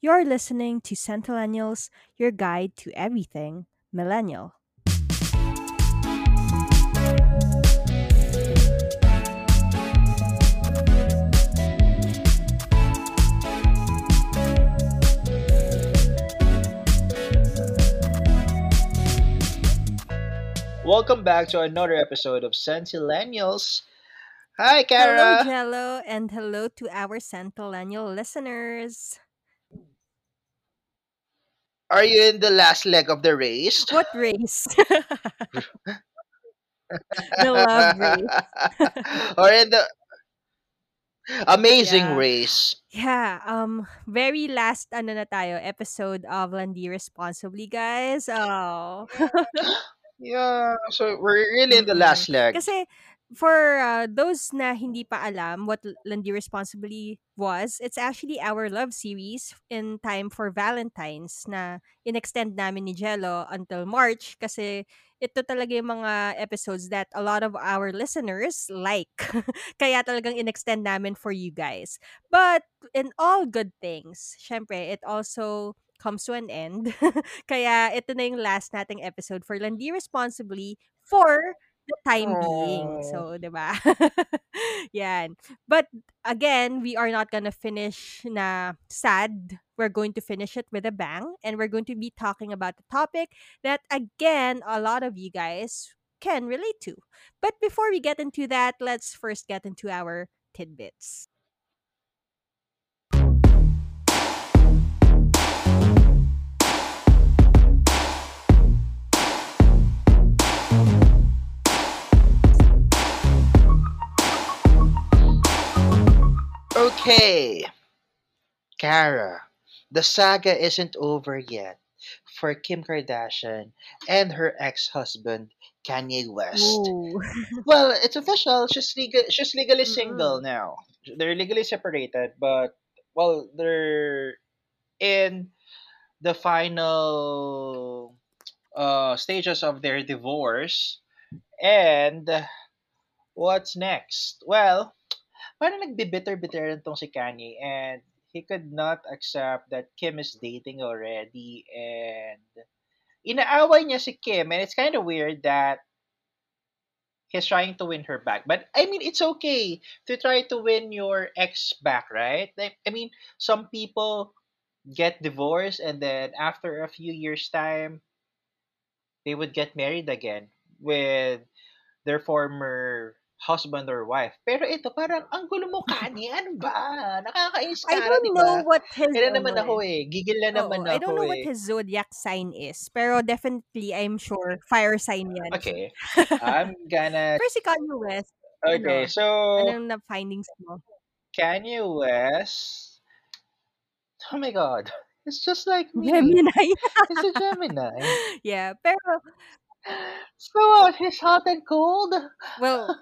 You're listening to Centennials, your guide to everything millennial. Welcome back to another episode of Sentillennials. Hi, Hello, Kara. Jello, and hello to our Centennial listeners. Are you in the last leg of the race? What race? the love race. or in the amazing yeah. race? Yeah, um very last ano na tayo episode of Landi Responsibly, guys. Oh. Yeah, so we're really in the last leg. Kasi for uh, those na hindi pa alam what Landi Responsibly was, it's actually our love series in time for Valentine's na in-extend namin ni Jello until March kasi ito talaga yung mga episodes that a lot of our listeners like. Kaya talagang in-extend namin for you guys. But in all good things, syempre, it also comes to an end. Kaya ito na yung last nating episode for Landi Responsibly for the time being. Oh. So, 'di ba? Yan. But again, we are not gonna finish na sad. We're going to finish it with a bang and we're going to be talking about the topic that again a lot of you guys can relate to. But before we get into that, let's first get into our tidbits. Okay, Kara. The saga isn't over yet for Kim Kardashian and her ex-husband Kanye West. Ooh. Well, it's official. She's legal. She's legally single Mm-mm. now. They're legally separated, but well, they're in the final uh, stages of their divorce. And what's next? Well, parang nagbibitter-bitter tong si Kanye and he could not accept that Kim is dating already and inaaway niya si Kim and it's kind of weird that he's trying to win her back. But I mean, it's okay to try to win your ex back, right? I mean, some people get divorced and then after a few years' time, they would get married again with their former husband or wife. Pero ito, parang, ang gulo mo, Kanye. Ano ba? Nakakainis I ka di don't know ba? what his Kaya ano naman ako eh. eh. Gigil na naman Oo, I don't ako know what eh. his zodiac sign is, pero definitely I'm sure fire sign yan. Okay. I'm gonna... pero si Kanye West, Okay, ano, so... anong na findings mo? Kanye West. Oh my god. It's just like me. Gemini. It's a Gemini. yeah, pero So? He's hot and cold? well,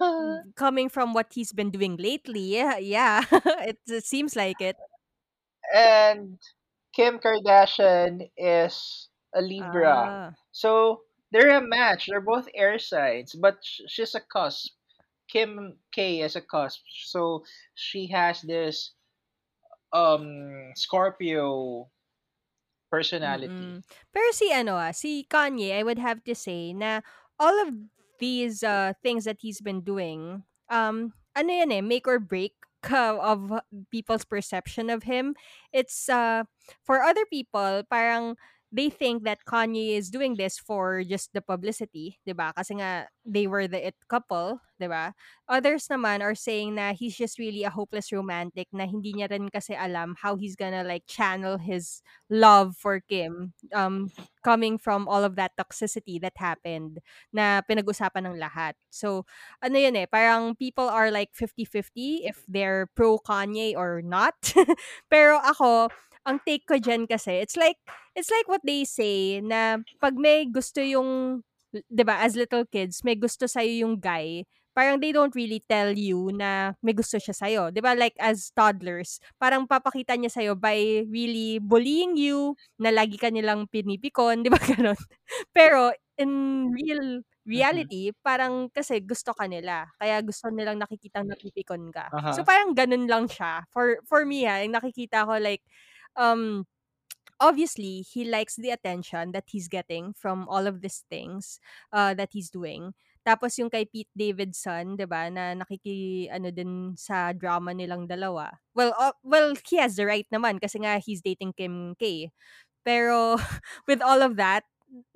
coming from what he's been doing lately, yeah, yeah, it, it seems like it. and Kim Kardashian is a Libra. Ah, So they're a match. They're both air signs, but sh- she's a cusp. Kim K is a cusp. So she has this um Scorpio personality. mm Pero si ano ah, si Kanye, I would have to say na all of these uh, things that he's been doing, um, ano yan eh, make or break ka of people's perception of him. It's uh, for other people, parang they think that Kanye is doing this for just the publicity, 'di ba? Kasi nga they were the it couple, 'di ba? Others naman are saying na he's just really a hopeless romantic na hindi niya rin kasi alam how he's gonna like channel his love for Kim um coming from all of that toxicity that happened na pinag-usapan ng lahat. So, ano yun eh, parang people are like fifty-fifty if they're pro Kanye or not. Pero ako, ang take ko dyan kasi, it's like, it's like what they say na pag may gusto yung, 'di ba, as little kids, may gusto sa'yo yung guy, parang they don't really tell you na may gusto siya sa'yo. 'Di ba? Like as toddlers, parang papakita niya sa'yo by really bullying you, na lagi ka nilang pinipikon, 'di ba gano'n? Pero in real reality, parang kasi gusto ka nila. Kaya gusto nilang nakikitang napipikon ka. So Uh-huh. parang gano'n lang siya. For for me ha, yung nakikita ko like um obviously he likes the attention that he's getting from all of these things uh, that he's doing. Tapos yung kay Pete Davidson, 'di ba, na nakiki ano din sa drama nilang dalawa. Well, uh, well, he has the right naman kasi nga he's dating Kim K. Pero with all of that,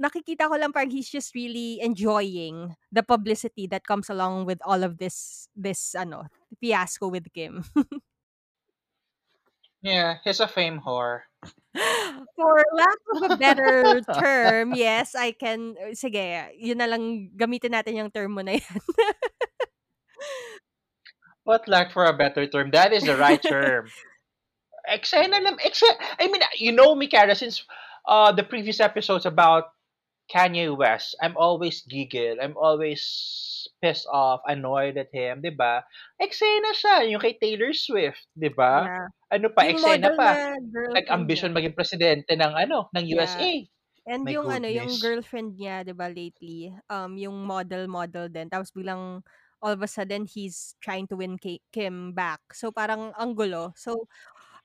nakikita ko lang parang he's just really enjoying the publicity that comes along with all of this this ano fiasco with Kim. Yeah, he's a fame whore. For lack of a better term, yes, I can uh, sige, yun na lang gamitin natin yung term mo na yan. What lack for a better term? That is the right term. Eksena lang. Eksena, I mean, you know me, Kara, since uh, the previous episodes about Kanye West, I'm always giggle. I'm always pissed off, annoyed at him, 'di ba? Eksena siya, yung kay Taylor Swift, 'di ba? yeah. Ano pa, Yung eksena model pa. Nag-ambition maging presidente ng ano, ng Yeah. USA. And My yung ano, yung goodness. girlfriend niya, 'di ba, lately, um yung model-model din. Tapos biglang all of a sudden he's trying to win Ki- Kim back. So parang ang gulo. So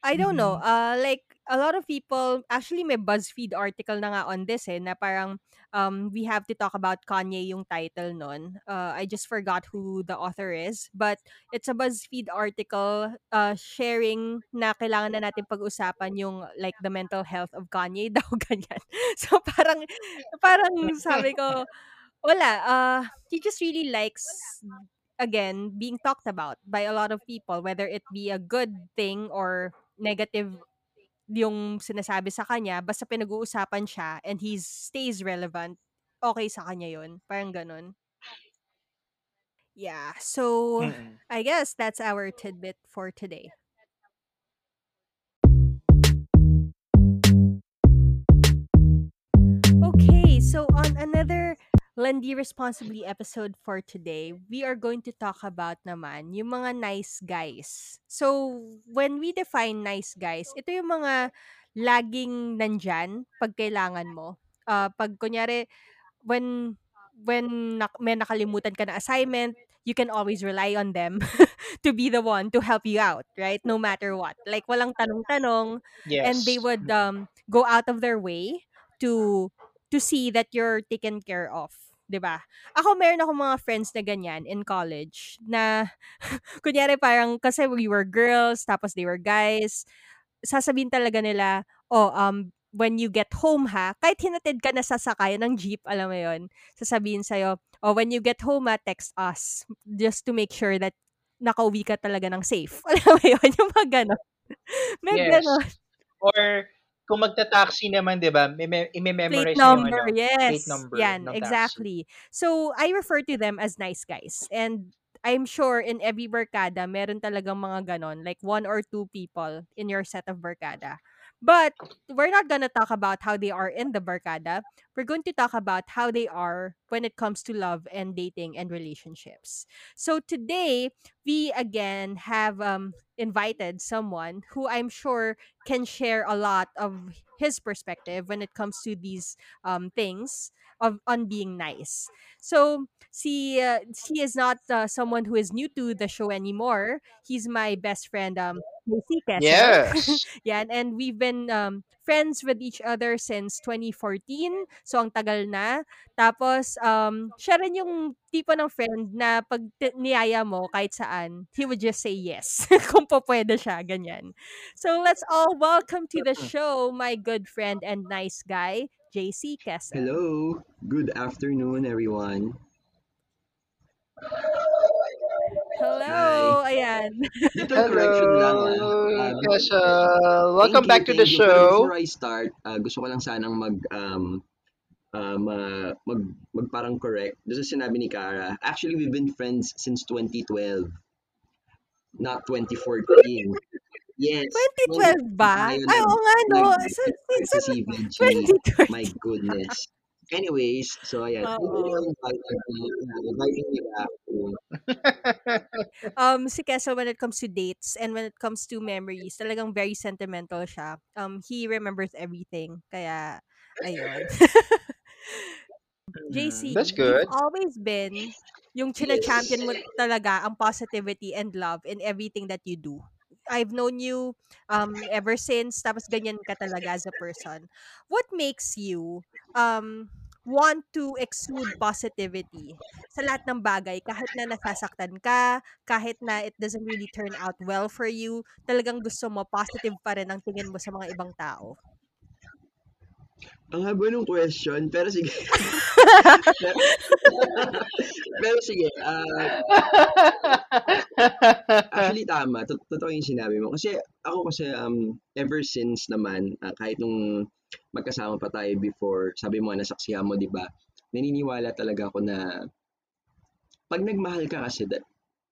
I don't know. Mhm. Uh, like a lot of people, actually may BuzzFeed article na nga on this eh, na parang um, we have to talk about Kanye yung title nun. Uh, I just forgot who the author is, but it's a BuzzFeed article uh, sharing na kailangan na natin pag-usapan yung like the mental health of Kanye daw ganyan. So parang parang sabi ko, wala, uh, he just really likes again being talked about by a lot of people whether it be a good thing or negative yung sinasabi sa kanya basta pinag-uusapan siya and he stays relevant okay sa kanya yun parang ganun yeah so Mm-mm. I guess that's our tidbit for today Lendy Responsibly episode for today, we are going to talk about naman yung mga nice guys. So, when we define nice guys, ito yung mga laging nandyan pag kailangan mo. Uh, pag kunyari, when when nak- may nakalimutan ka na assignment, you can always rely on them to be the one to help you out, right? No matter what. Like walang tanong-tanong and they would um go out of their way to to see that you're taken care of. 'Di ba? Ako meron ako mga friends na ganyan in college na kunyari parang kasi we were girls tapos they were guys sasabihin talaga nila, "Oh, um, when you get home ha," kahit hinatid ka na sa sakay ng jeep, alam mo yon sasabihin sa'yo, "Oh, when you get home ha, text us just to make sure that nakauwi ka talaga ng safe." Alam mo yun, yung mga gano'n. May Yes. gano'n. Or kung magta-taxi naman, 'di ba? May Plate i-memorize niyo yung number, ano, plate yes. number Yan, ng taxi. exactly. So, I refer to them as nice guys. And I'm sure in every barkada, meron talagang mga ganon. Like one or two people in your set of barkada. But we're not gonna talk about how they are in the barkada. We're going to talk about how they are when it comes to love and dating and relationships. So today, we again have um invited someone who I'm sure can share a lot of his perspective when it comes to these um things of on being nice. So she uh, she is not uh, someone who is new to the show anymore. He's my best friend um Kessel. Yes. Yan and we've been um friends with each other since 2014. So ang tagal na. Tapos um siya rin yung tipo ng friend na pag niyaya mo kahit saan, he would just say yes kung po pwede siya ganyan. So let's all welcome to the show my good friend and nice guy, JC Kessel. Hello, good afternoon, everyone. Hello, ayan. Little correction lang. ah. Hello, Ah, Kessel. Welcome thank back you, to the you. Pero show. before I start, ah, gusto ko lang sanang mag um um ah, mag mag parang correct. Doon sa sinabi ni Kara. Actually, we've been friends since 2012, not 2014. Yes. 2012 ba? Ay, oo nga, no. CVG. 2012. My goodness. Anyways, so ayan. Oo. inviting me, uh, inviting back. to Um, si Kessel, when it comes to dates and when it comes to memories, talagang very sentimental siya. Um, he remembers everything. Kaya, ayun. JC, Mm, That's you've good. always been yung china-champion mo talaga ang positivity and love in everything that you do. I've known you um ever since tapos ganyan ka talaga as a person. What makes you um want to exude positivity sa lahat ng bagay kahit na nasasaktan ka, kahit na it doesn't really turn out well for you, talagang gusto mo positive pa rin ang tingin mo sa mga ibang tao? Ang haba ng question, pero sige. pero sige, ah, actually tama. Tot- Totoo yung sinabi mo. Kasi ako kasi um, ever since naman, ah, kahit nung magkasama pa tayo before, sabi mo nasaksihan mo, di ba? Naniniwala talaga ako na pag nagmahal ka kasi, da-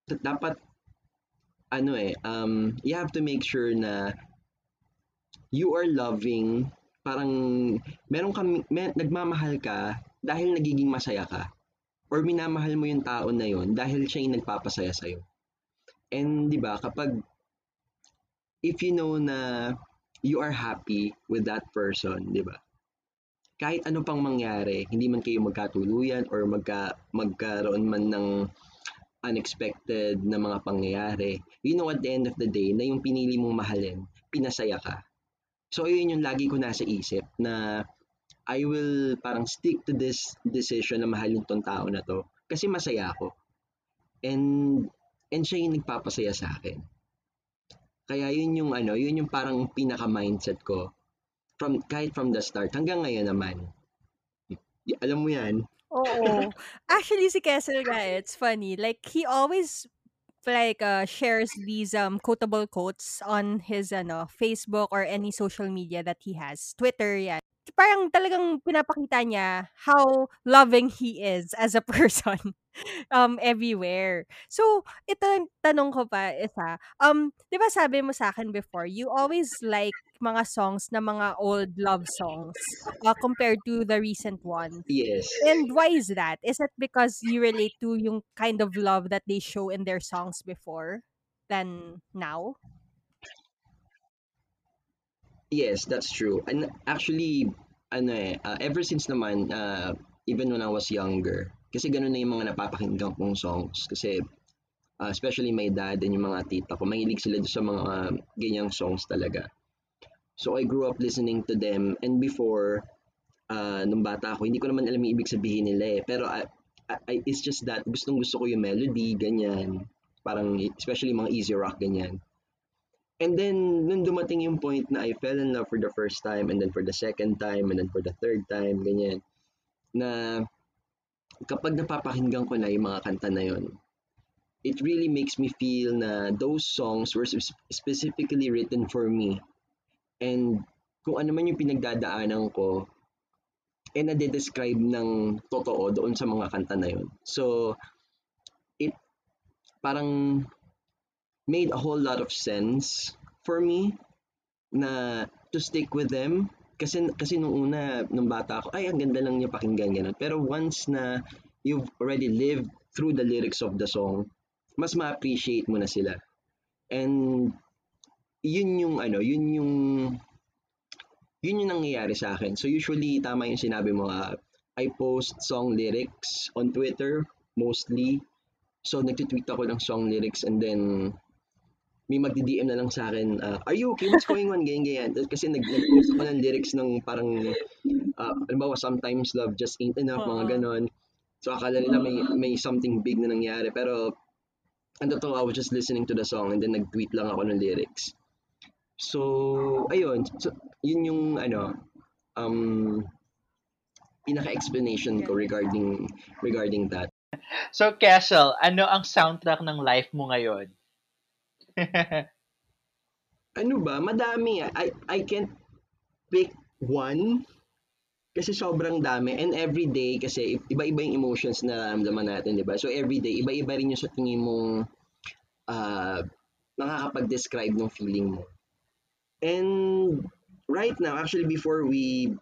da- dapat, ano eh, um, you have to make sure na you are loving, parang meron kami, may, nagmamahal ka dahil nagiging masaya ka. Or minamahal mo yung tao na yon dahil siya yung nagpapasaya sa'yo. And di ba, kapag if you know na you are happy with that person, di ba? Kahit ano pang mangyari, hindi man kayo magkatuluyan or magka, magkaroon man ng unexpected na mga pangyayari, you know at the end of the day na yung pinili mong mahalin, pinasaya ka. So, yun yung lagi ko nasa isip na I will parang stick to this decision na mahalin tong tao na to kasi masaya ako. And, and siya yung nagpapasaya sa akin. Kaya yun yung ano, yun yung parang pinaka-mindset ko from kahit from the start hanggang ngayon naman. Y- Alam mo yan? Oo. Actually, si Kessel nga, it's funny. Like, he always like uh, shares these um quotable quotes on his ano Facebook or any social media that he has. Twitter, yan. Parang talagang pinapakita niya how loving he is as a person um everywhere. So, ito tanong ko pa isa. Um, 'di ba sabi mo sa akin before, you always like mga songs na mga old love songs uh, compared to the recent ones. Yes. And why is that? Is it because you relate to yung kind of love that they show in their songs before than now? Yes, that's true. And actually, ano eh, uh, ever since naman, uh, even when I was younger, kasi ganun na yung mga napapakinggan kong songs. Kasi, uh, especially my dad and yung mga tita ko, mahilig sila sa mga uh, ganyang songs talaga. So, I grew up listening to them. And before, uh, nung bata ako, hindi ko naman alam yung ibig sabihin nila eh. Pero, I, I, it's just that, gustong gusto ko yung melody, ganyan. Parang, especially mga easy rock, ganyan. And then, nung dumating yung point na I fell in love for the first time, and then for the second time, and then for the third time, ganyan, na kapag napapakinggan ko na yung mga kanta na yon, it really makes me feel na those songs were sp- specifically written for me. And kung ano man yung pinagdadaanan ko, eh nade-describe ng totoo doon sa mga kanta na yon. So, it parang made a whole lot of sense for me na to stick with them. Kasi kasi nung una nung bata ako ay ang ganda lang niya pakinggan ganun. Pero once na you've already lived through the lyrics of the song mas ma-appreciate mo na sila. And yun yung ano yun yung yun yung nangyayari sa akin. So usually tama yung sinabi mo uh, I post song lyrics on Twitter mostly. So nagtitweet ako ng song lyrics and then may magdi-DM na lang sa akin, uh, are you okay? What's going on? Ganyan, ganyan. Kasi nag post ako ng lyrics ng parang, uh, alam sometimes love just ain't enough, mga ganon. So akala nila may, may something big na nangyari. Pero, ang totoo, I was just listening to the song and then nag-tweet lang ako ng lyrics. So, ayun. So, yun yung, ano, um, pinaka-explanation ko regarding regarding that. So, Kessel, ano ang soundtrack ng life mo ngayon? ano ba? Madami. I, I can't pick one kasi sobrang dami and every day kasi iba-iba yung emotions na nararamdaman natin, 'di ba? So every day iba-iba rin yung sa tingin mong uh, nakakapag-describe ng feeling mo. And right now, actually before we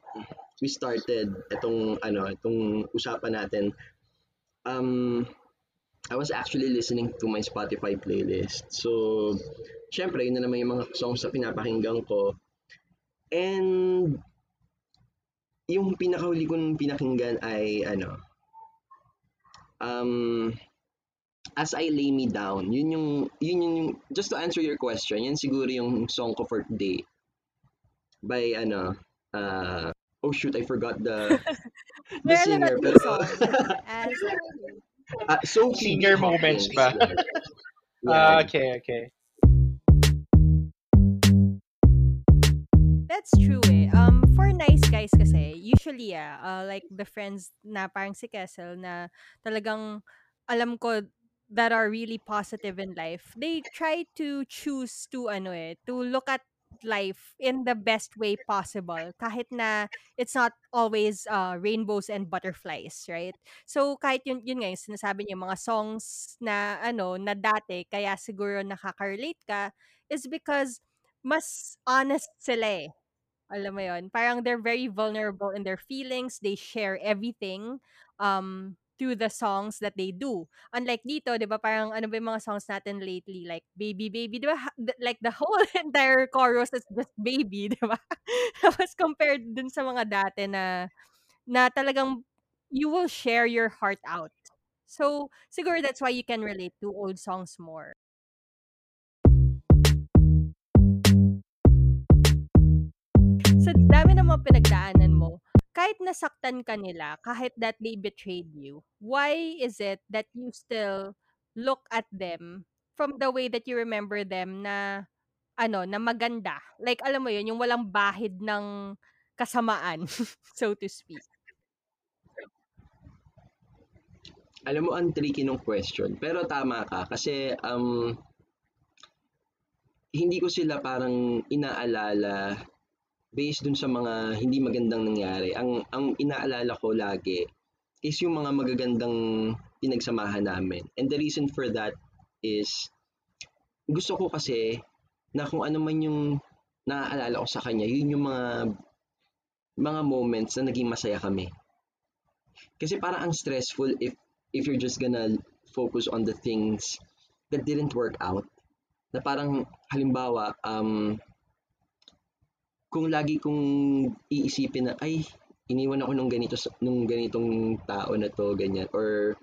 we started itong ano, itong usapan natin, um I was actually listening to my Spotify playlist. So, syempre, yun na naman yung mga songs na pinapakinggan ko. And, yung pinakahuli kong pinakinggan ay, ano, um, As I Lay Me Down, yun yung, yun yung, just to answer your question, yan siguro yung song ko for today. By, ano, uh, oh shoot, I forgot the, the singer. Pero. As uh, Sophie Senior moments ba? Yeah. Ah, okay, okay. That's true eh. Um, for nice guys kasi, usually ah, uh, like the friends na parang si Kessel na talagang alam ko that are really positive in life, they try to choose to ano eh, to look at life in the best way possible kahit na it's not always uh, rainbows and butterflies, right? So kahit yun yun nga yung sinasabi niyo mga songs na ano na dati kaya siguro nakaka-relate ka is because mas honest sila eh. Alam mo yun? Parang they're very vulnerable in their feelings. They share everything um through the songs that they do. Unlike dito, 'di ba, parang ano ba yung mga songs natin lately like Baby Baby, 'di ba? Like the whole entire chorus is just baby, 'di ba? Tapos compared dun sa mga dati na na talagang you will share your heart out. So, siguro that's why you can relate to old songs more. Sa dami ng mga pinagdaanan mo, kahit nasaktan ka nila, kahit that they betrayed you, why is it that you still look at them from the way that you remember them na ano, na maganda? Like alam mo 'yun, yung walang bahid ng kasamaan, so to speak. Alam mo, ang tricky nung question. Pero tama ka. Kasi, um, hindi ko sila parang inaalala based dun sa mga hindi magandang nangyari. Ang, ang inaalala ko lagi is yung mga magagandang pinagsamahan namin. And the reason for that is, gusto ko kasi na kung ano man yung naaalala ko sa kanya, yun yung mga mga moments na naging masaya kami. Kasi parang ang stressful if if you're just gonna focus on the things that didn't work out. Na parang halimbawa, um, kung lagi kong iisipin na, ay, iniwan ako nung ganito nung ganitong tao na to, ganyan, or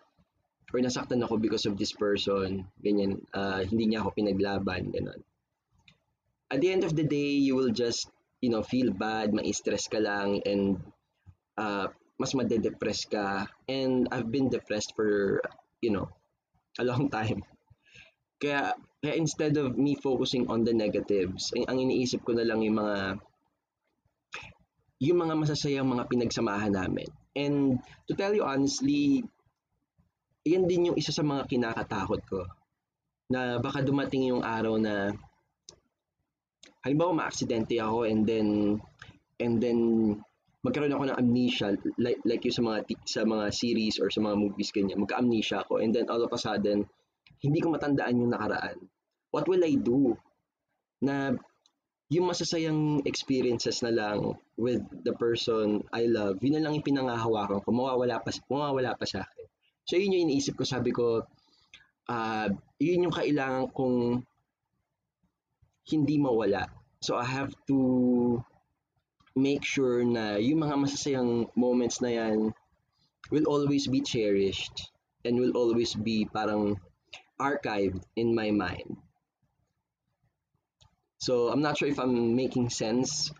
or nasaktan ako because of this person, ganyan, ah, hindi niya ako pinaglaban, ganun. At the end of the day, you will just, you know, feel bad, ma-stress ka lang, and uh, mas madedepress ka. And I've been depressed for, you know, a long time. Kaya, kaya instead of me focusing on the negatives, ang, ang iniisip ko na lang yung mga yung mga masasayang mga pinagsamahan namin. And to tell you honestly, yan din yung isa sa mga kinakatakot ko. Na baka dumating yung araw na halimbawa ma-aksidente ako and then and then magkaroon ako ng amnesia like like yung sa mga sa mga series or sa mga movies ganyan magka-amnesia ako and then all of a sudden hindi ko matandaan yung nakaraan what will I do na yung masasayang experiences na lang with the person I love yun na lang yung pinangahawakan ko. Mawawala pa mawawala pa sa akin. So yun yung iniisip ko. Sabi ko ah yun yung kailangan kong hindi mawala. So I have to make sure na yung mga masasayang moments na yan will always be cherished and will always be parang archived in my mind. So, I'm not sure if I'm making sense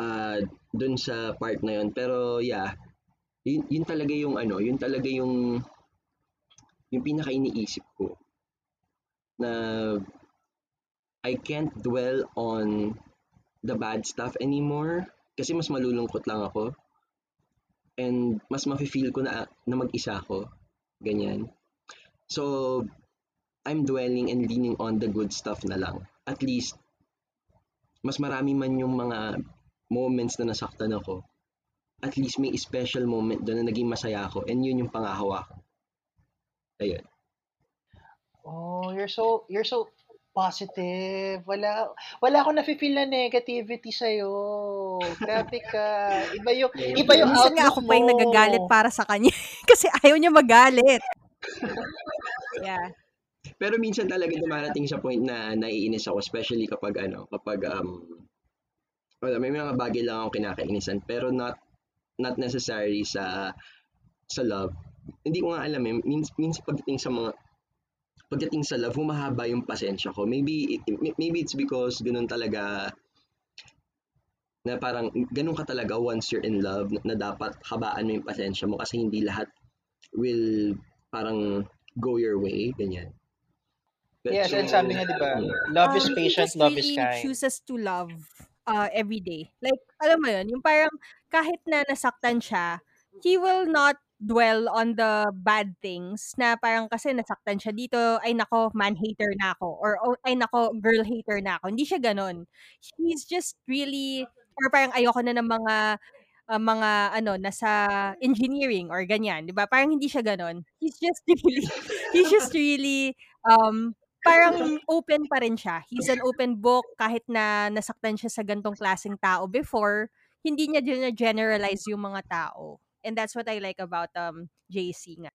uh, dun sa part na yun. Pero, yeah, yun, yun talaga yung ano, yun talaga yung yung pinaka iniisip ko. Na I can't dwell on the bad stuff anymore kasi mas malulungkot lang ako. And mas mafe-feel ko na, na mag-isa ako. Ganyan. So I'm dwelling and leaning on the good stuff na lang. At least mas marami man yung mga moments na nasaktan ako at least may special moment doon na naging masaya ako and yun yung pangahawa ko ayun Oh, you're so you're so positive. Wala wala akong nafe-feel na negativity sa Grabe ka. Iba yung iba yung Minsan nga ako pa yung mo. nagagalit para sa kanya kasi ayaw niya magalit. yeah. Pero minsan talaga dumarating sa point na naiinis ako, especially kapag ano, kapag um, wala, may mga bagay lang ako kinakainisan, pero not not necessary sa sa love. Hindi ko nga alam eh, means, means pagdating sa mga pagdating sa love, humahaba yung pasensya ko. Maybe, maybe it's because ganun talaga na parang ganun ka talaga once you're in love na dapat habaan mo yung pasensya mo kasi hindi lahat will parang go your way, ganyan. But Yes, and so, sabi nga, di ba, love is Um, he patient, love is kind. chooses to love uh, every day. Like, alam mo yun, yung parang kahit na nasaktan siya, he will not dwell on the bad things na parang kasi nasaktan siya dito, ay nako, man hater na ako. Or oh, ay nako, girl hater na ako. Hindi siya ganon. He's just really, or parang ayoko na ng mga uh, mga ano nasa engineering or ganyan, 'di ba? Parang hindi siya ganon. He's just really he's just really um parang open pa rin siya. He's an open book kahit na nasaktan siya sa gantong klaseng tao before, hindi niya generalize yung mga tao. And that's what I like about um JC nga.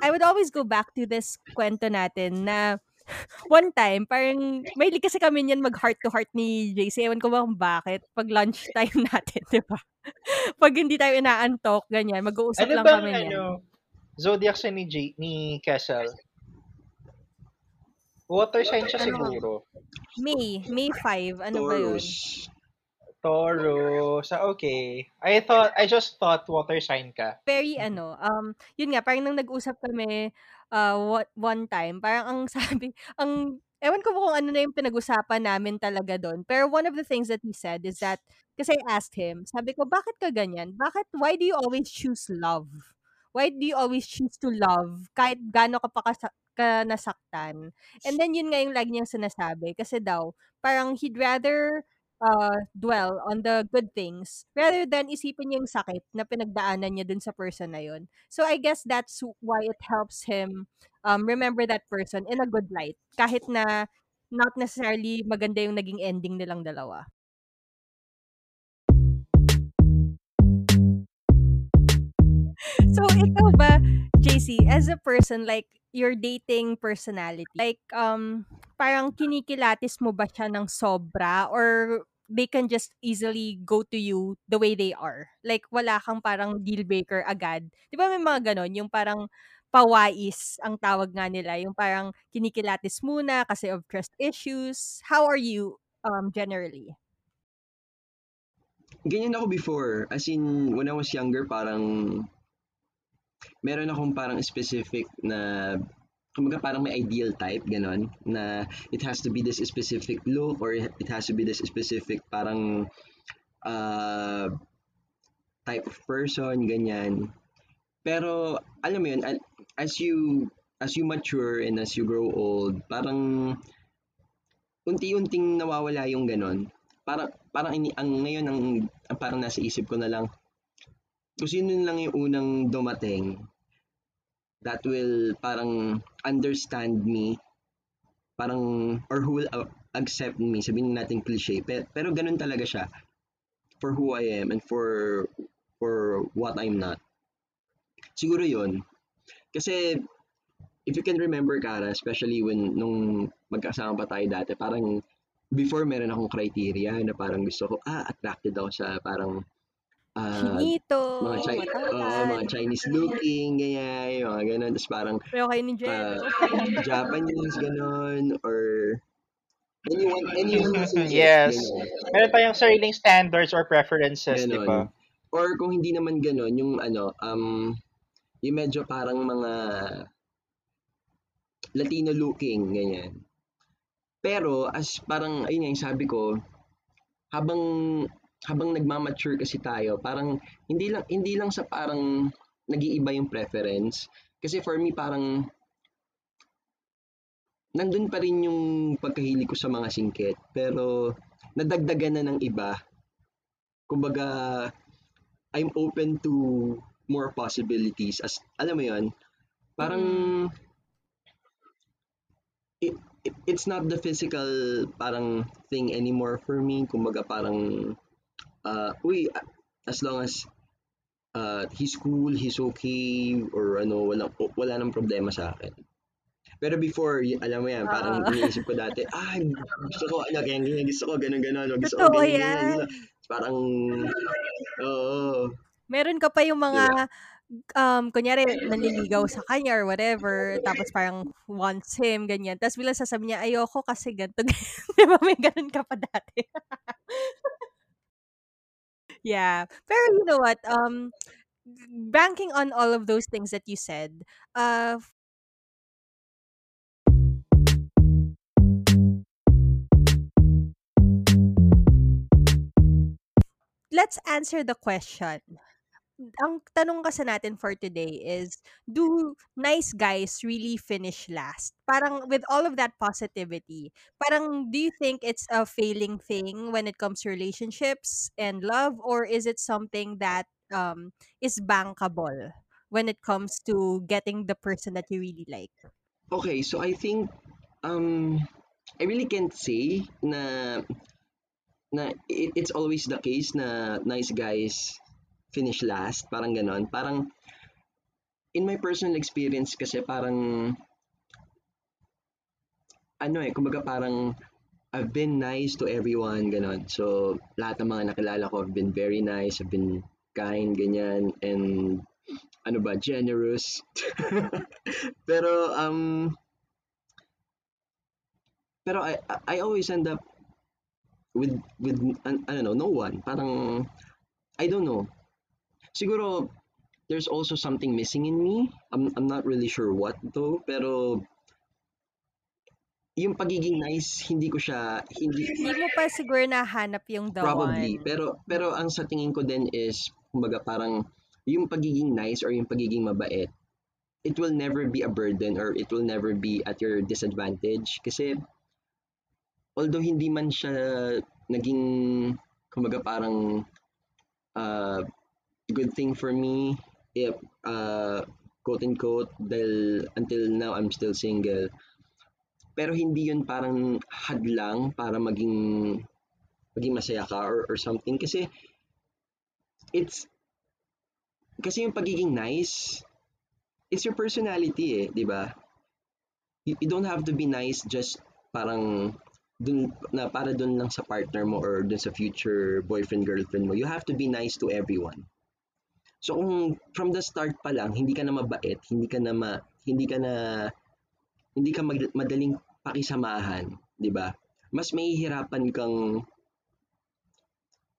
I would always go back to this kwento natin na one time, parang mahilig kasi kami niyan mag heart to heart ni JC. Ewan ko ba kung bakit. Pag lunch time natin, di ba? Pag hindi tayo inaantok, ganyan, mag-uusap Ano lang bang, kami niyan. ano, zodiac sign ni, J, ni Kessel? Water sign siya Ano? siguro. May, May 5. Ano ba yun? Taurus. Taurus. Ah, okay. I thought, I just thought water sign ka. Very ano, um, yun nga, parang nang nag-usap kami uh, what, one time, parang ang sabi, ang, ewan ko kung ano na yung pinag-usapan namin talaga doon. Pero one of the things that he said is that, kasi I asked him, sabi ko, bakit ka ganyan? Bakit, why do you always choose love? Why do you always choose to love kahit gaano ka pa kasa- ka nasaktan? And then yun nga yung lagi niyang sinasabi. Kasi daw, parang he'd rather uh, dwell on the good things rather than isipin niya yung sakit na pinagdaanan niya dun sa person na yun. So I guess that's why it helps him um, remember that person in a good light. Kahit na not necessarily maganda yung naging ending nilang dalawa. So, ikaw ba, JC, as a person, like, your dating personality, like, um, parang kinikilatis mo ba siya ng sobra or they can just easily go to you the way they are? Like, wala kang parang deal breaker agad. Di ba may mga ganon? Yung parang pawais ang tawag nga nila. Yung parang kinikilatis muna kasi of trust issues. How are you um, generally? Ganyan ako before. As in, when I was younger, parang meron akong parang specific na kumbaga parang may ideal type ganon na it has to be this specific look or it has to be this specific parang uh, type of person ganyan. Pero alam mo yun as you as you mature and as you grow old parang unti-unting nawawala yung ganon. Parang parang ini ang ngayon ang, ang parang nasa isip ko na lang kung sino lang yung unang dumating that will parang understand me parang or who will uh, accept me sabihin natin cliche pero, pero ganun talaga siya. For who I am and for for what I'm not. Siguro yon kasi if you can remember Kara especially when nung magkasama pa tayo dati parang before meron akong criteria na parang gusto ko ah attracted ako sa parang uh, Chinito, mga, Chi- uh, mga Chinese looking, ganyan, mga ganun. Tapos parang Pero kayo ni Jen. uh, Japanese, ganun, or anyone, anyone who's in Yes. ganun. Meron tayong sariling standards or preferences, di Ganon. ba? Or kung hindi naman ganun, yung ano, um, yung medyo parang mga Latino looking, ganyan. Pero, as parang, ayun nga yung sabi ko, habang habang nagmamature kasi tayo, parang hindi lang hindi lang sa parang nag-iiba yung preference. Kasi for me parang nandun pa rin yung pagkahilig ko sa mga singkit, pero nadagdagan na ng iba. Kumbaga I'm open to more possibilities as alam mo 'yon. Parang it, it, it's not the physical parang thing anymore for me. Kumbaga parang uh, uy, as long as uh, he's cool, he's okay, or ano, wala, wala nang problema sa akin. Pero before, alam mo yan, parang Oo. iniisip ko dati, ah, gusto ko, ano, ganyan, ganyan, gusto ko, ganun, ganun, gusto ko, ganyan, yan. ganyan, ganyan. Parang, Oo. Meron ka pa yung Di ba? mga, um, kunyari nanliligaw sa kanya or whatever, tapos parang wants him, ganyan. Tapos biglang sasabihin niya, ayoko kasi ganito, ganyan. Di ba may ganun ka pa dati? yeah. Pero you know what? Um, banking on all of those things that you said, uh, let's answer the question. Ang tanong kasi natin for today is, do nice guys really finish last? Parang with all of that positivity, parang do you think it's a failing thing when it comes to relationships and love or is it something that um is bankable when it comes to getting the person that you really like? Okay, so I think um I really can't say na na it, it's always the case na nice guys finish last, parang ganon. Parang in my personal experience kasi parang ano eh, kumbaga parang I've been nice to everyone, ganon. So, lahat ng mga nakilala ko have been very nice, have been kind, ganyan, and ano ba, generous. pero, um, pero I, I always end up with, with, I don't know, no one. Parang, I don't know. Siguro, there's also something missing in me. I'm, I'm not really sure what though, pero yung pagiging nice, hindi ko siya, hindi, Hindi mo pa siguro nahanap yung the probably. one. Pero, pero ang sa tingin ko din is, kumbaga parang, yung pagiging nice or yung pagiging mabait, it will never be a burden or it will never be at your disadvantage. Kasi, although hindi man siya naging, kumbaga parang, uh, good thing for me if uh, quote unquote dahil until now I'm still single. Pero hindi yun parang hadlang para maging maging masaya ka or, or something. Kasi it's kasi yung pagiging nice it's your personality eh di ba? You, you don't have to be nice just parang dun na para dun lang sa partner mo or dun sa future boyfriend girlfriend mo. You have to be nice to everyone So kung from the start pa lang hindi ka na mabait, hindi ka na ma, hindi ka na hindi ka mag, madaling pakisamahan, 'di ba? Mas mahihirapan kang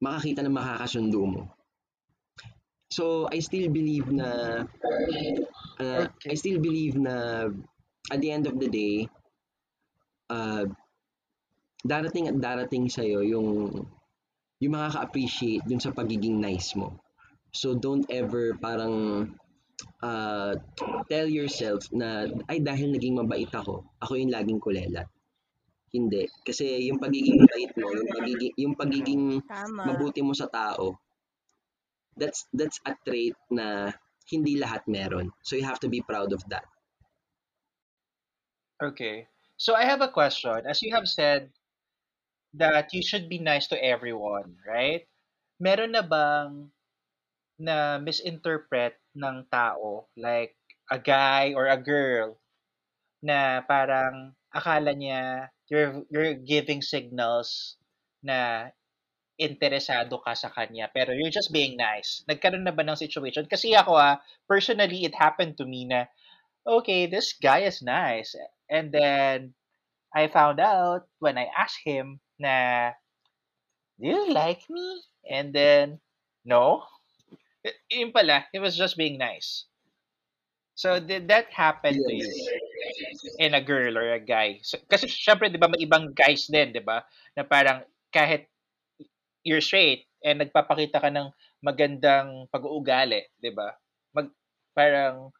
makakita ng makakasundo mo. So I still believe na uh, I still believe na at the end of the day uh, darating at darating sa iyo yung yung makaka-appreciate dun sa pagiging nice mo. So don't ever parang uh, tell yourself na ay dahil naging mabait ako, ako yung laging kulela. Hindi. Kasi yung pagiging mabait mo, yung pagiging, yung pagiging Tama. mabuti mo sa tao, that's that's a trait na hindi lahat meron. So you have to be proud of that. Okay. So I have a question. As you have said that you should be nice to everyone, right? Meron na bang na misinterpret ng tao, like a guy or a girl, na parang akala niya you're, you're giving signals na interesado ka sa kanya, pero you're just being nice. Nagkaroon na ba ng situation? Kasi ako ah, personally, it happened to me na, okay, this guy is nice. And then, I found out when I asked him na, do you like me? And then, no. Yun pala, he was just being nice. So, did that happen to you? in a girl or a guy. So, kasi syempre 'di ba may ibang guys din, 'di ba? Na parang kahit you're straight and nagpapakita ka ng magandang pag-uugali, 'di ba? Mag parang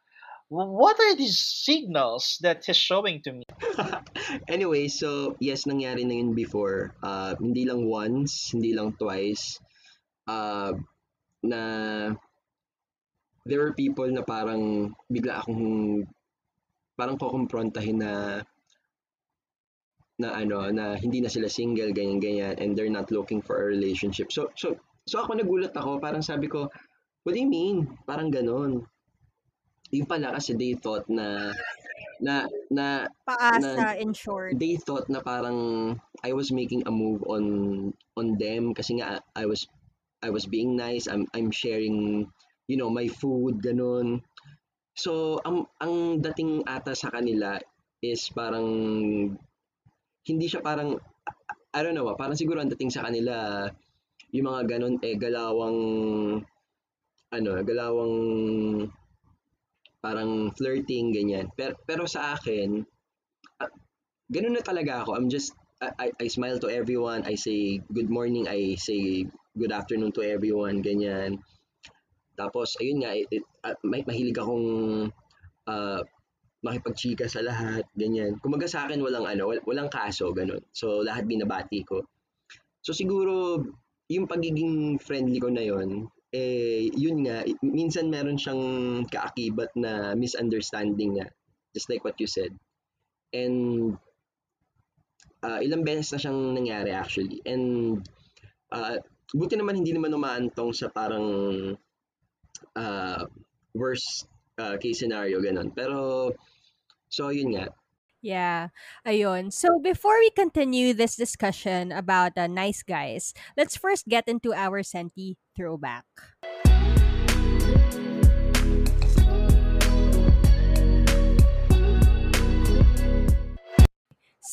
what are these signals that he's showing to me? anyway, so yes, nangyari na yun before. Uh, hindi lang once, hindi lang twice. Uh, na there were people na parang bigla akong parang kukumprontahin na na ano na hindi na sila single ganyan ganyan and they're not looking for a relationship. So so so ako nagulat ako parang sabi ko what do you mean? Parang ganon. Yung pala kasi they thought na na na Paasa, in short. they thought na parang I was making a move on on them kasi nga I was I was being nice, I'm I'm sharing, you know, my food ganun. So ang ang dating ata sa kanila is parang hindi siya parang I don't know, ah, parang siguro ang dating sa kanila yung mga ganun eh galawang ano, galawang parang flirting ganyan. Pero pero sa akin uh, ganun na talaga ako. I'm just I, I smile to everyone. I say good morning. I say good afternoon to everyone. Ganyan. Tapos, ayun nga, it, it, uh, may, mahilig akong uh, makipagchika sa lahat, ganyan. Kumaga sa akin, walang ano, walang kaso, ganun. So, lahat binabati ko. So, siguro, yung pagiging friendly ko na yon eh, yun nga, minsan meron siyang kaakibat na misunderstanding nga. Just like what you said. And uh, ilang beses na siyang nangyari actually. And uh, buti naman hindi naman umaantong sa parang uh, worst uh, case scenario ganun. Pero so yun nga. Yeah, ayun. So before we continue this discussion about uh, nice guys, let's first get into our Senti throwback.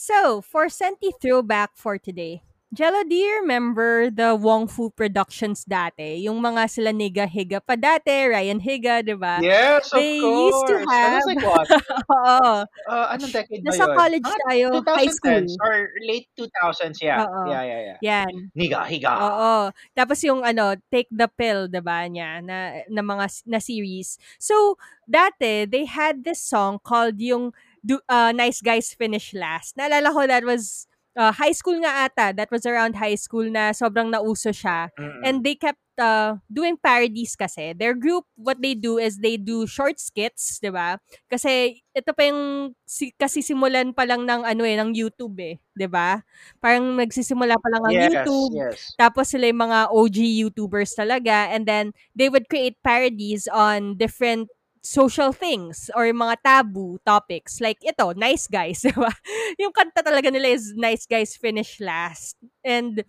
So, for Senti throwback for today, Jello, do you remember the Wong Fu Productions dati? Yung mga sila Niga Higa pa dati, Ryan Higa, di ba? Yes, of They course. used to have... Was like what? Oo. Uh, anong decade ba Nasa yun? college Ah, tayo, high school. 2010s or late 2000s, yeah. Oo. Yeah, yeah, yeah. Yan. Niga, higa. Oo. Tapos yung ano, Take the Pill, 'di ba, niya na na mga na series. So, dati they had this song called yung do, uh, Nice Guys Finish Last. Naalala ko that was uh, high school nga ata. That was around high school na sobrang nauso siya. Mm-mm. And they kept uh, doing parodies kasi. Their group, what they do is they do short skits, 'di ba? Kasi ito pa yung si, kasi simulan pa lang ng ano eh, ng YouTube eh, 'di ba? Parang nagsisimula pa lang ang yes, YouTube. yes. Tapos sila yung mga OG YouTubers talaga. And then, they would create parodies on different social things or mga taboo topics. Like ito, Nice Guys, di ba? yung kanta talaga nila is Nice Guys Finish Last. And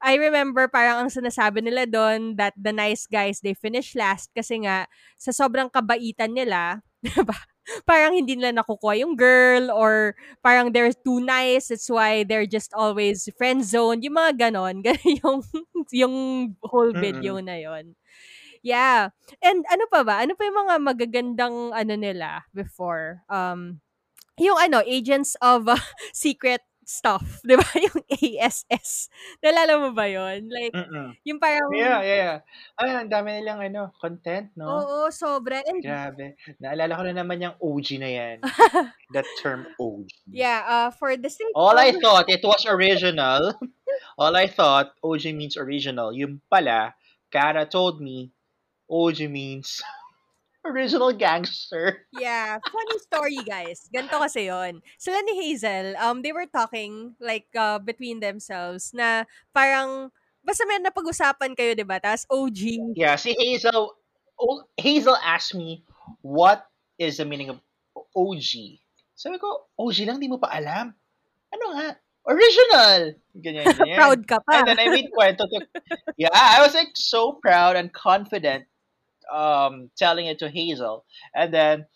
I remember parang ang sinasabi nila doon that the nice guys, they finish last kasi nga sa sobrang kabaitan nila, di ba? Parang hindi nila nakukuha yung girl or parang they're too nice, that's why they're just always friend zone, yung mga ganon. Yung, yung whole video Mm-mm. na yon Yeah. And ano pa ba? Ano pa yung mga magagandang ano nila before? Um, yung ano, Agents of uh, Secret Stuff. Di ba? Yung ASS. Nalala mo ba yon Like, Mm-mm. yung parang... Yeah, yeah, yeah. Ay, ang dami nilang ano, content, no? Oo, sobra. And Grabe. Naalala ko na naman yung OG na yan. That term OG. yeah, uh, for the sake All I of... thought it was original. All I thought OG means original. Yung pala, Kara told me OG means original gangster. Yeah, funny story, guys. Ganto kasi yon. Sila ni Hazel, um, they were talking, like, uh, between themselves, na parang, basta may napag-usapan kayo, di ba? Tapos OG, Yeah, si Hazel, oh, Hazel asked me, what is the meaning of OG? Sabi ko, OG lang, di mo pa alam. Ano nga? Original! Ganyan, ganyan. proud ka pa. And then I made kwento to, yeah, I was like so proud and confident um, telling it to Hazel. And then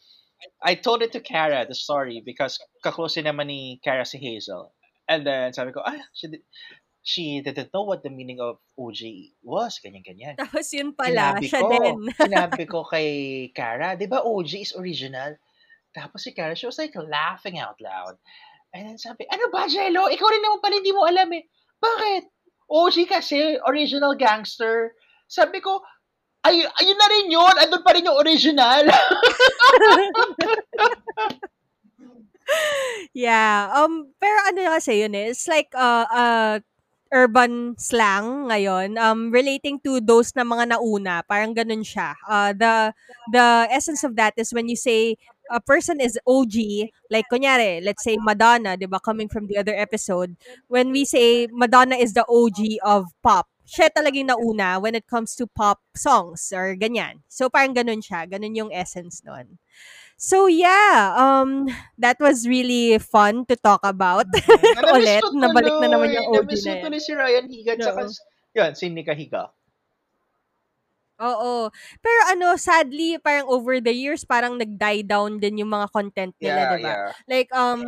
I told it to Kara, the story, because kaklose naman ni Kara si Hazel. And then sabi ko, ah, she, did, she didn't know what the meaning of OG was, ganyan-ganyan. Tapos yun pala, Sinabi siya ko, din. sinabi ko kay Kara, di ba OG is original? Tapos si Kara, she was like laughing out loud. And then sabi, ano ba, Jello? Ikaw rin naman pala hindi mo alam eh. Bakit? OG kasi, original gangster. Sabi ko, ay, ayun na rin yun. Andun pa rin yung original. yeah. Um, pero ano kasi yun eh, it's like, uh, uh, urban slang ngayon um relating to those na mga nauna parang ganun siya uh, the the essence of that is when you say a person is OG like kunyari let's say Madonna 'di ba coming from the other episode when we say Madonna is the OG of pop siya talaga yung nauna when it comes to pop songs or ganyan so parang ganun siya ganun yung essence nun So yeah, um that was really fun to talk about. Na-miss Ulit, ko nabalik na naman yung OG Na-miss na tuloy si Ryan Higa. Tsaka, Oo. yun, si Nika Higa. Oo. Pero ano, sadly, parang over the years, parang nag-die down din yung mga content nila, Yeah, 'di ba? yeah. Like, um,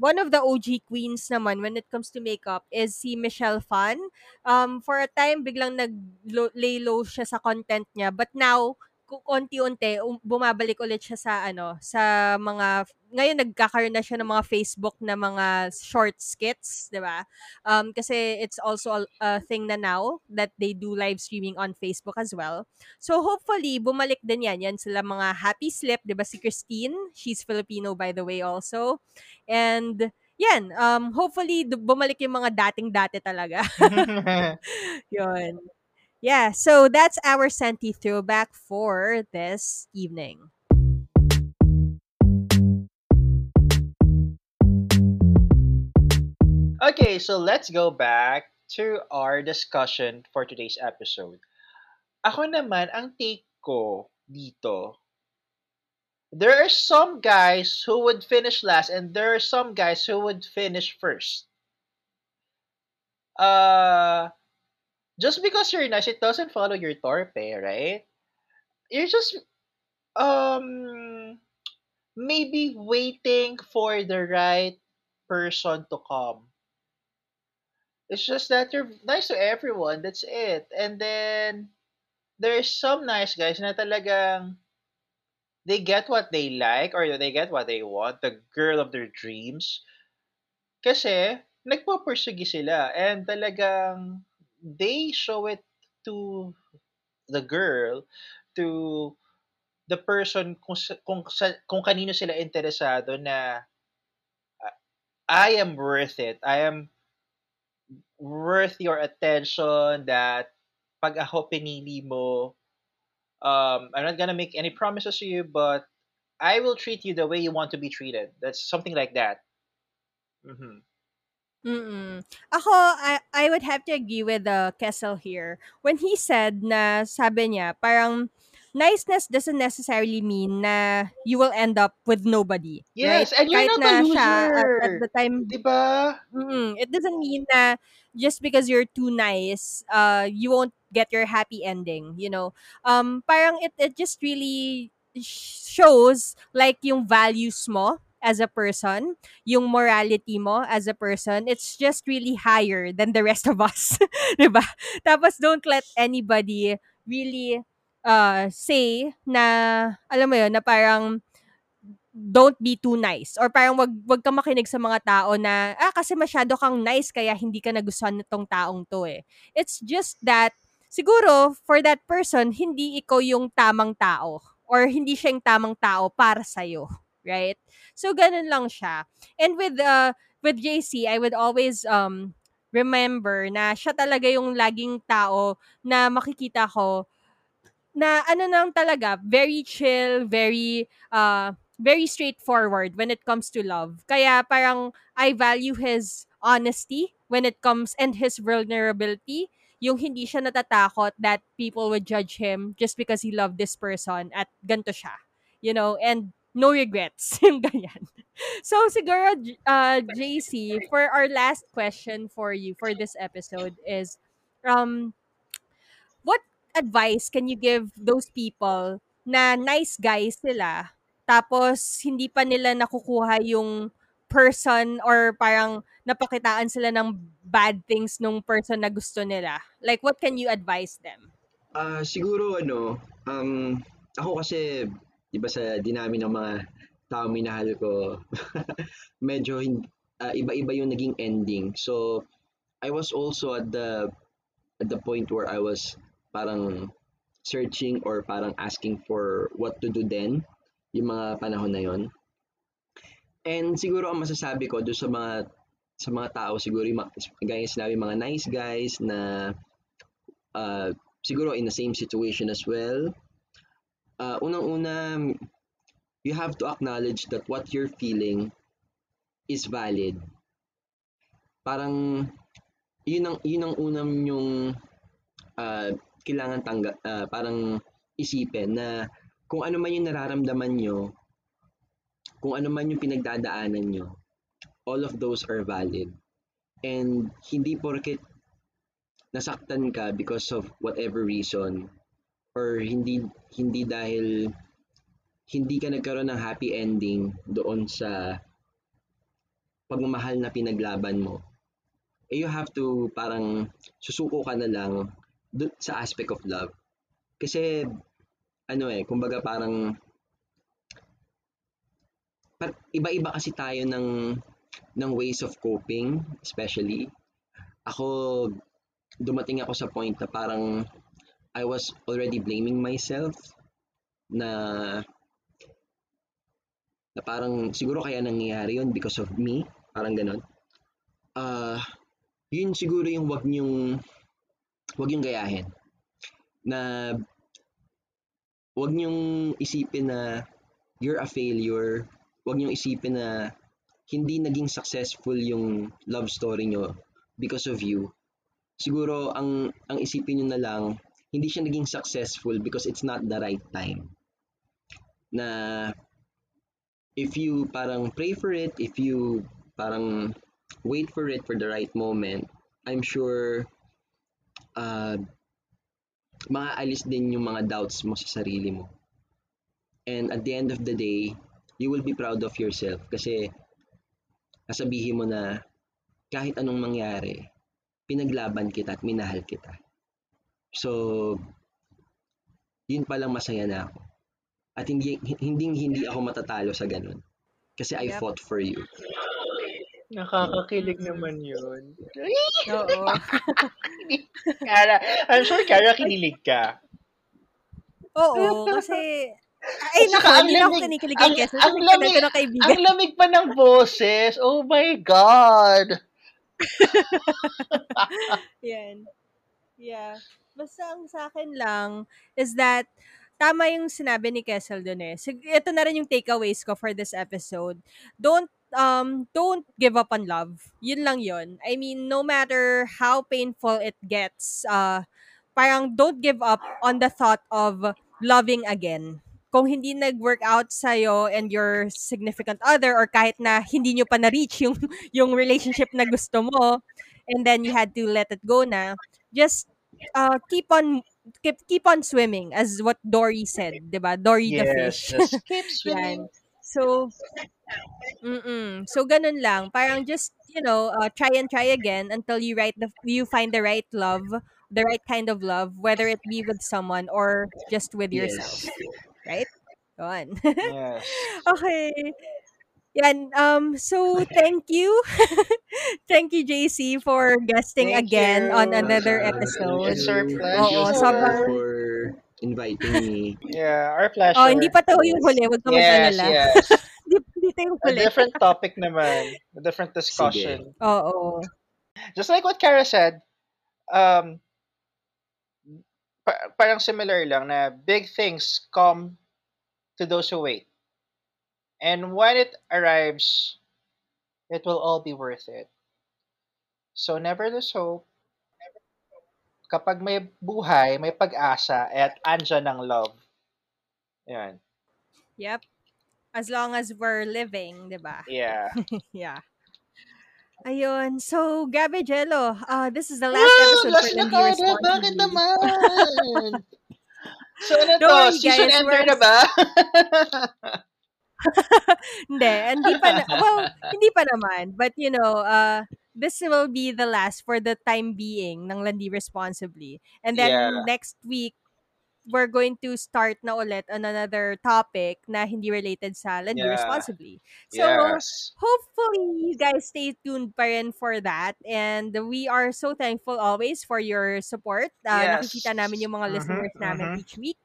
one of the OG queens naman when it comes to makeup is si Michelle Phan. Um, for a time, biglang nag-lay low siya sa content niya. But now, konti-unti, um, bumabalik ulit siya sa, ano, sa mga, ngayon nagkakaroon na siya ng mga Facebook na mga short skits, 'di ba? Um, kasi it's also a, a thing na now that they do live streaming on Facebook as well. So hopefully, bumalik din yan. Yan sila mga Happy Slip, di ba si Christine? She's Filipino by the way also. And yan, um, hopefully bumalik yung mga dating-dati talaga. Yun. Yeah, so that's our Senti throwback for this evening. okay, so let's go back to our discussion for today's episode. Ako naman, ang take ko dito, there are some guys who would finish last and there are some guys who would finish first. Uh, just because you're nice, it doesn't follow your torpe, right? You're just um maybe waiting for the right person to come. It's just that you're nice to everyone. That's it. And then there's some nice guys na talagang they get what they like or they get what they want, the girl of their dreams. Kasi nagpo-pursige sila and talagang they show it to the girl to the person kung kung kung kanino sila interesado na "Ah, I am worth it. I am worth your attention that pag ako pinili mo um I'm not gonna make any promises to you but I will treat you the way you want to be treated. That's something like that. hmm Mm. Ako, I, I would have to agree with uh, Kessel here. When he said na sabi niya, parang niceness doesn't necessarily mean na you will end up with nobody, right? Yes, and you're Kahit not a na siya at, at loser. the time, Diba? mm, it doesn't mean na just because you're too nice, uh, you won't get your happy ending, you know? Um, parang it, it just really sh- shows like yung values mo as a person yung morality mo as a person, it's just really higher than the rest of us. 'Di ba? Tapos don't let anybody really uh say na alam mo yun na parang don't be too nice or parang wag wag ka makinig sa mga tao na ah kasi masyado kang nice kaya hindi ka nagustuhan nitong taong to eh. It's just that siguro for that person hindi ikaw yung tamang tao or hindi siya yung tamang tao para sa right? So ganun lang siya. And with uh with JC, I would always um remember na siya talaga yung laging tao na makikita ko na ano lang talaga, very chill, very uh very straightforward when it comes to love. Kaya parang I value his honesty when it comes and his vulnerability. Yung hindi siya natatakot that people would judge him just because he loved this person at ganto siya. You know, and no regrets. yung ganyan. So siguro uh JC, for our last question for you for this episode is um what advice can you give those people na nice guys sila tapos hindi pa nila nakukuha yung person or parang napakitaan sila ng bad things nung person na gusto nila? Like, what can you advise them? Ah, siguro ano, um, ako kasi 'di ba sa dinami ng mga taong minahal ko, medyo ah, iba-iba yung naging ending. So, I was also at the at the point where I was parang searching or parang asking for what to do then, yung mga panahon na yon. And siguro ang masasabi ko doon sa mga sa mga tao siguro yung gaya sinabi mga nice guys na uh, siguro in the same situation as well. Uh, unang-una, you have to acknowledge that what you're feeling is valid. Parang yun ang yun ang unang yung uh, kailangan tangga uh, parang isipin na kung ano man yung nararamdaman nyo, kung ano man yung pinagdadaanan nyo, all of those are valid. And hindi porket nasaktan ka because of whatever reason, or hindi hindi dahil hindi ka nagkaroon ng happy ending doon sa pagmamahal na pinaglaban mo, eh you have to parang susuko ka na lang sa aspect of love. Kasi ano eh, kumbaga parang par- iba-iba kasi tayo ng ng ways of coping, especially. Ako dumating ako sa point na parang I was already blaming myself na na parang siguro kaya nangyayari yun because of me, parang ganon. Ah, yun siguro yung wag niyong wag yung gayahin. Na wag niyong isipin na you're a failure. Wag niyong isipin na hindi naging successful yung love story niyo because of you. Siguro ang ang isipin niyo na lang hindi siya naging successful because it's not the right time. Na if you parang pray for it, if you parang wait for it for the right moment, I'm sure uh, maaalis din yung mga doubts mo sa sarili mo. And at the end of the day, you will be proud of yourself kasi nasabihin mo na kahit anong mangyari, pinaglaban kita at minahal kita. So, yun palang masaya na ako. At hindi hindi hindi ako matatalo sa ganun. Kasi I Yep. fought for you. Nakakakilig naman yun. Oo. Kara, I'm sure Kara kinilig ka. Oo, kasi... Ay, naku, ang hindi na ako lamig- kinikilig ang- Kesa. ang lamig. ng kaibigan. Ang lamig pa ng boses. Oh my God. Yan. Yeah. Basta ang sa akin lang is that tama yung sinabi ni Kessel dun eh. Sig- ito na rin yung takeaways ko for this episode. Don't um don't give up on love. Yun lang yun. I mean, no matter how painful it gets, uh parang don't give up on the thought of loving again. Kung hindi nag-work out sa'yo and your significant other or kahit na hindi nyo pa na-reach yung, yung relationship na gusto mo and then you had to let it go na, just uh, keep on keep, keep on swimming as what Dory said, 'di ba? Dory the Yes, fish. just keep Yan. swimming. So mm So ganun lang. Parang just, you know, uh, try and try again until you right the you find the right love, the right kind of love, whether it be with someone or just with yourself, Yes. right? Yun. Yes. okay. Yan. Um, so thank you. thank you, JC, for guesting Thank again on another episode. It's our thank you. pleasure. Oo, sobrang- for inviting me. Yeah, our pleasure. Oh, hindi pa to yung huli. Huwag ka Yes, mag-alala. yes. Hindi, hindi to yung A huli. different topic naman. A different discussion. Oo. Just like what Kara said, um, pa- parang similar lang na big things come to those who wait. And when it arrives, it will all be worth it. So never lose hope. Kapag may buhay, may pag-asa, at andyan ang love. Yan. Yep. As long as we're living, di ba? Yeah. yeah. Ayun. So, Gabi Jello, uh, this is the last Woo! episode Last for na Lindy kada, Responsibly. bakit naman? so ano Don't to? worry, Season guys, ender we're- na ba? hindi, hindi pa na, well, hindi pa naman. But, you know, uh, this will be the last for the time being ng Landi Responsibly. And then, Yeah. next week, we're going to start na ulit on another topic na hindi related sa Landi Yeah. Responsibly. So, yes. hopefully you guys stay tuned pa rin for that and we are so thankful always for your support. Uh, Yes. Nakikita namin yung mga Mhm, listeners namin mhm. each week.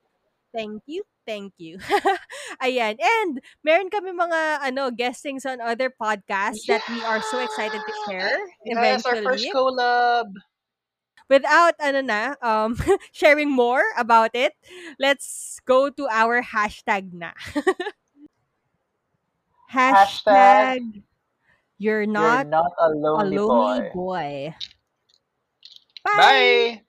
Thank you. Thank you. Ayan. And meron kami mga ano guestings on other podcasts that we are so excited to share Yes, our first collab. Without ano na, um, sharing more about it, let's go to our hashtag na. hashtag, you're not, You're not a a lonely, lonely boy. boy. Bye. Bye.